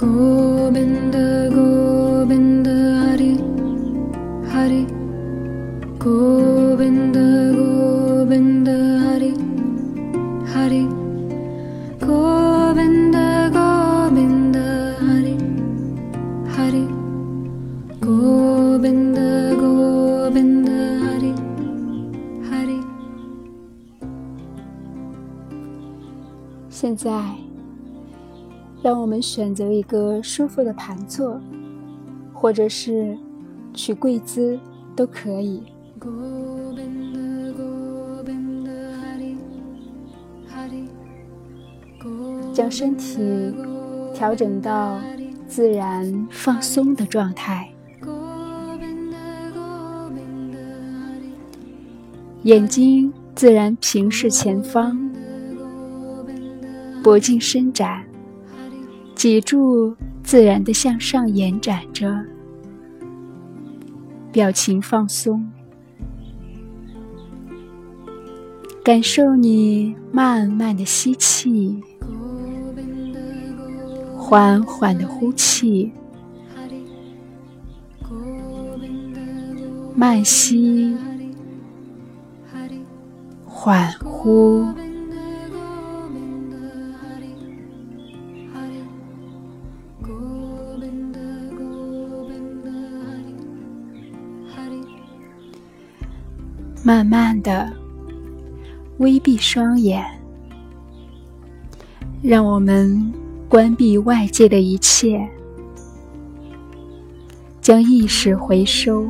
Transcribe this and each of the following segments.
Govinda Govinda Hari Hari Govinda Govinda Hari Hari Govinda Govinda Hari Hari Govinda Govinda Hari Hari 现在，让我们选择一个舒服的盘坐或者是取跪姿都可以。将身体调整到自然放松的状态眼睛自然平视前方脖颈伸展脊柱自然的向上延展着，表情放松，感受你慢慢的吸气，缓缓的呼气，慢吸，缓呼。慢慢的微闭双眼，让我们关闭外界的一切，将意识回收，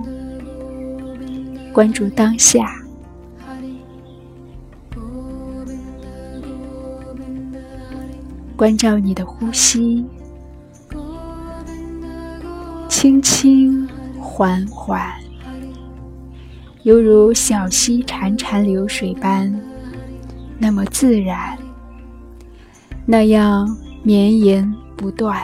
关注当下。关照你的呼吸，轻轻缓缓，犹如小溪潺潺流水般，那么自然，那样绵延不断。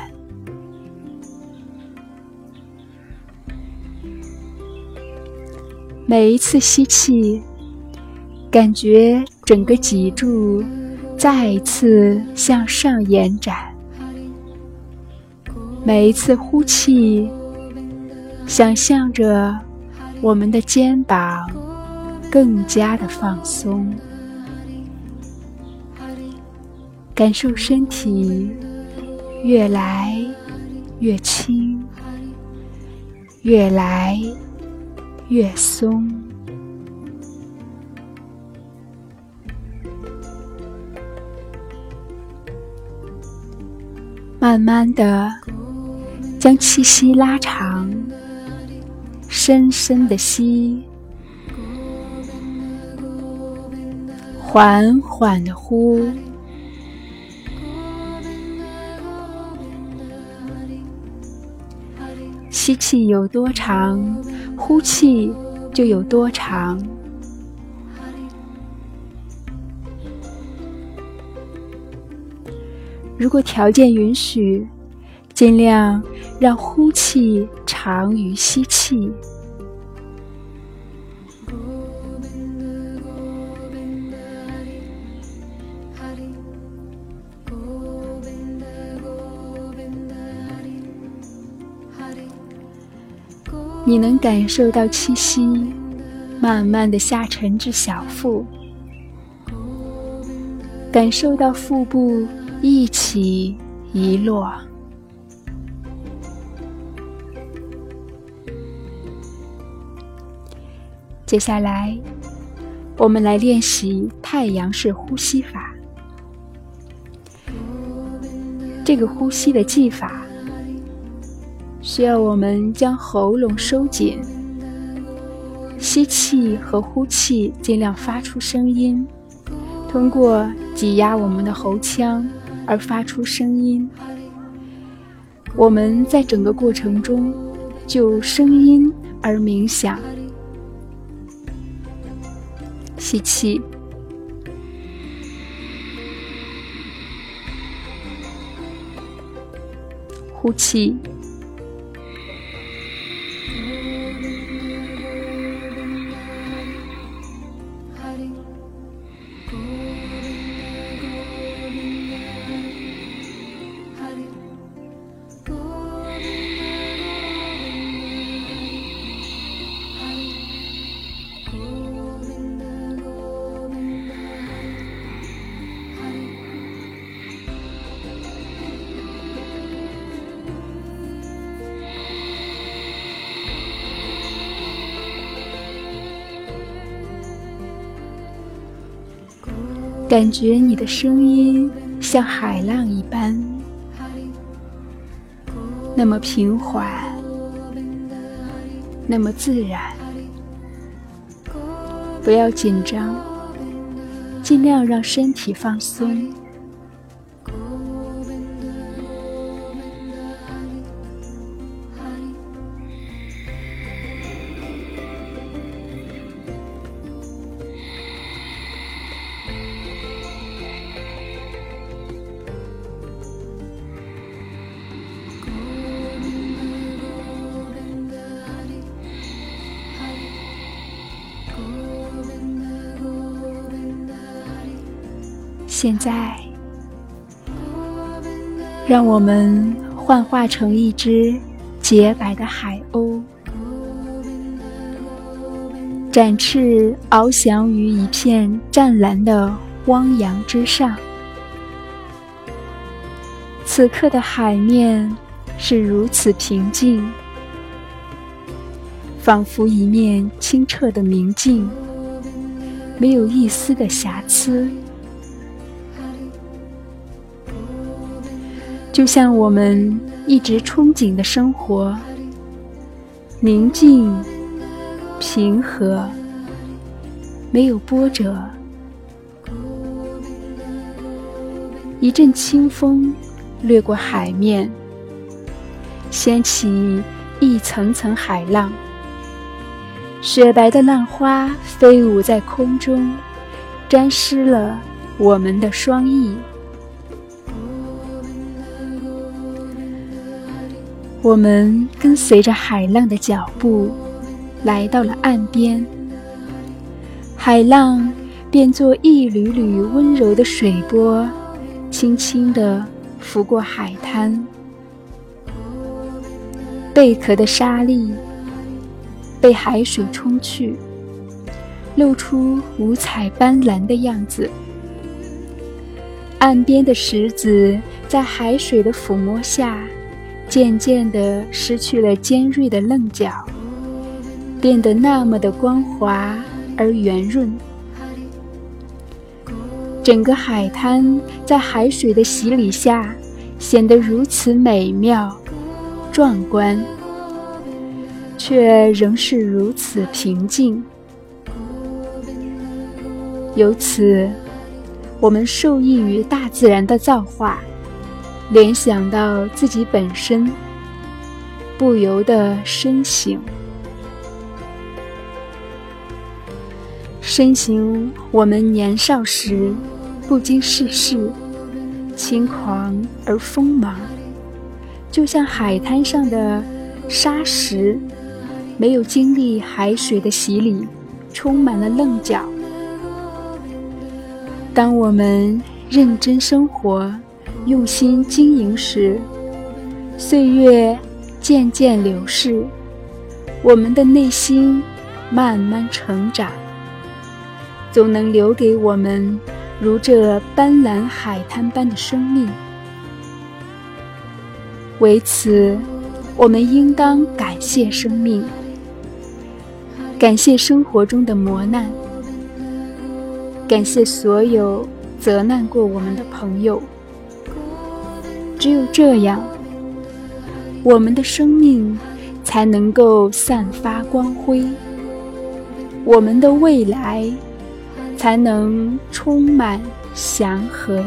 每一次吸气，感觉整个脊柱再一次向上延展；每一次呼气，想象着我们的肩膀更加的放松，感受身体越来越轻，越来越松。慢慢的将气息拉长，深深的吸，缓缓的呼。吸气有多长，呼气就有多长。如果条件允许，尽量让呼气长于吸气。你能感受到气息慢慢的下沉至小腹，感受到腹部一起一落。接下来，我们来练习太阳式呼吸法。这个呼吸的技法需要我们将喉咙收紧，吸气和呼气尽量发出声音，通过挤压我们的喉腔而发出声音。我们在整个过程中就声音而冥想。吸气，呼气。感觉你的声音像海浪一般，那么平缓，那么自然。不要紧张，尽量让身体放松。现在，让我们幻化成一只洁白的海鸥，展翅翱翔于一片湛蓝的汪洋之上。此刻的海面是如此平静，仿佛一面清澈的明镜，没有一丝的瑕疵。就像我们一直憧憬的生活，宁静、平和，没有波折。一阵清风掠过海面，掀起一层层海浪，雪白的浪花飞舞在空中，沾湿了我们的双翼。我们跟随着海浪的脚步，来到了岸边。海浪变作一缕缕温柔的水波，轻轻地拂过海滩。贝壳的沙粒被海水冲去，露出五彩斑斓的样子。岸边的石子在海水的抚摸下。渐渐地失去了尖锐的棱角，变得那么的光滑而圆润。整个海滩在海水的洗礼下，显得如此美妙、壮观，却仍是如此平静。由此，我们受益于大自然的造化。联想到自己本身，不由得深省。深省我们年少时不经世事，轻狂而锋芒，就像海滩上的沙石，没有经历海水的洗礼，充满了棱角。当我们认真生活。用心经营时，岁月渐渐流逝，我们的内心慢慢成长，总能留给我们如这斑斓海滩般的生命。为此，我们应当感谢生命，感谢生活中的磨难，感谢所有责难过我们的朋友。只有这样，我们的生命才能够散发光辉，我们的未来才能充满祥和。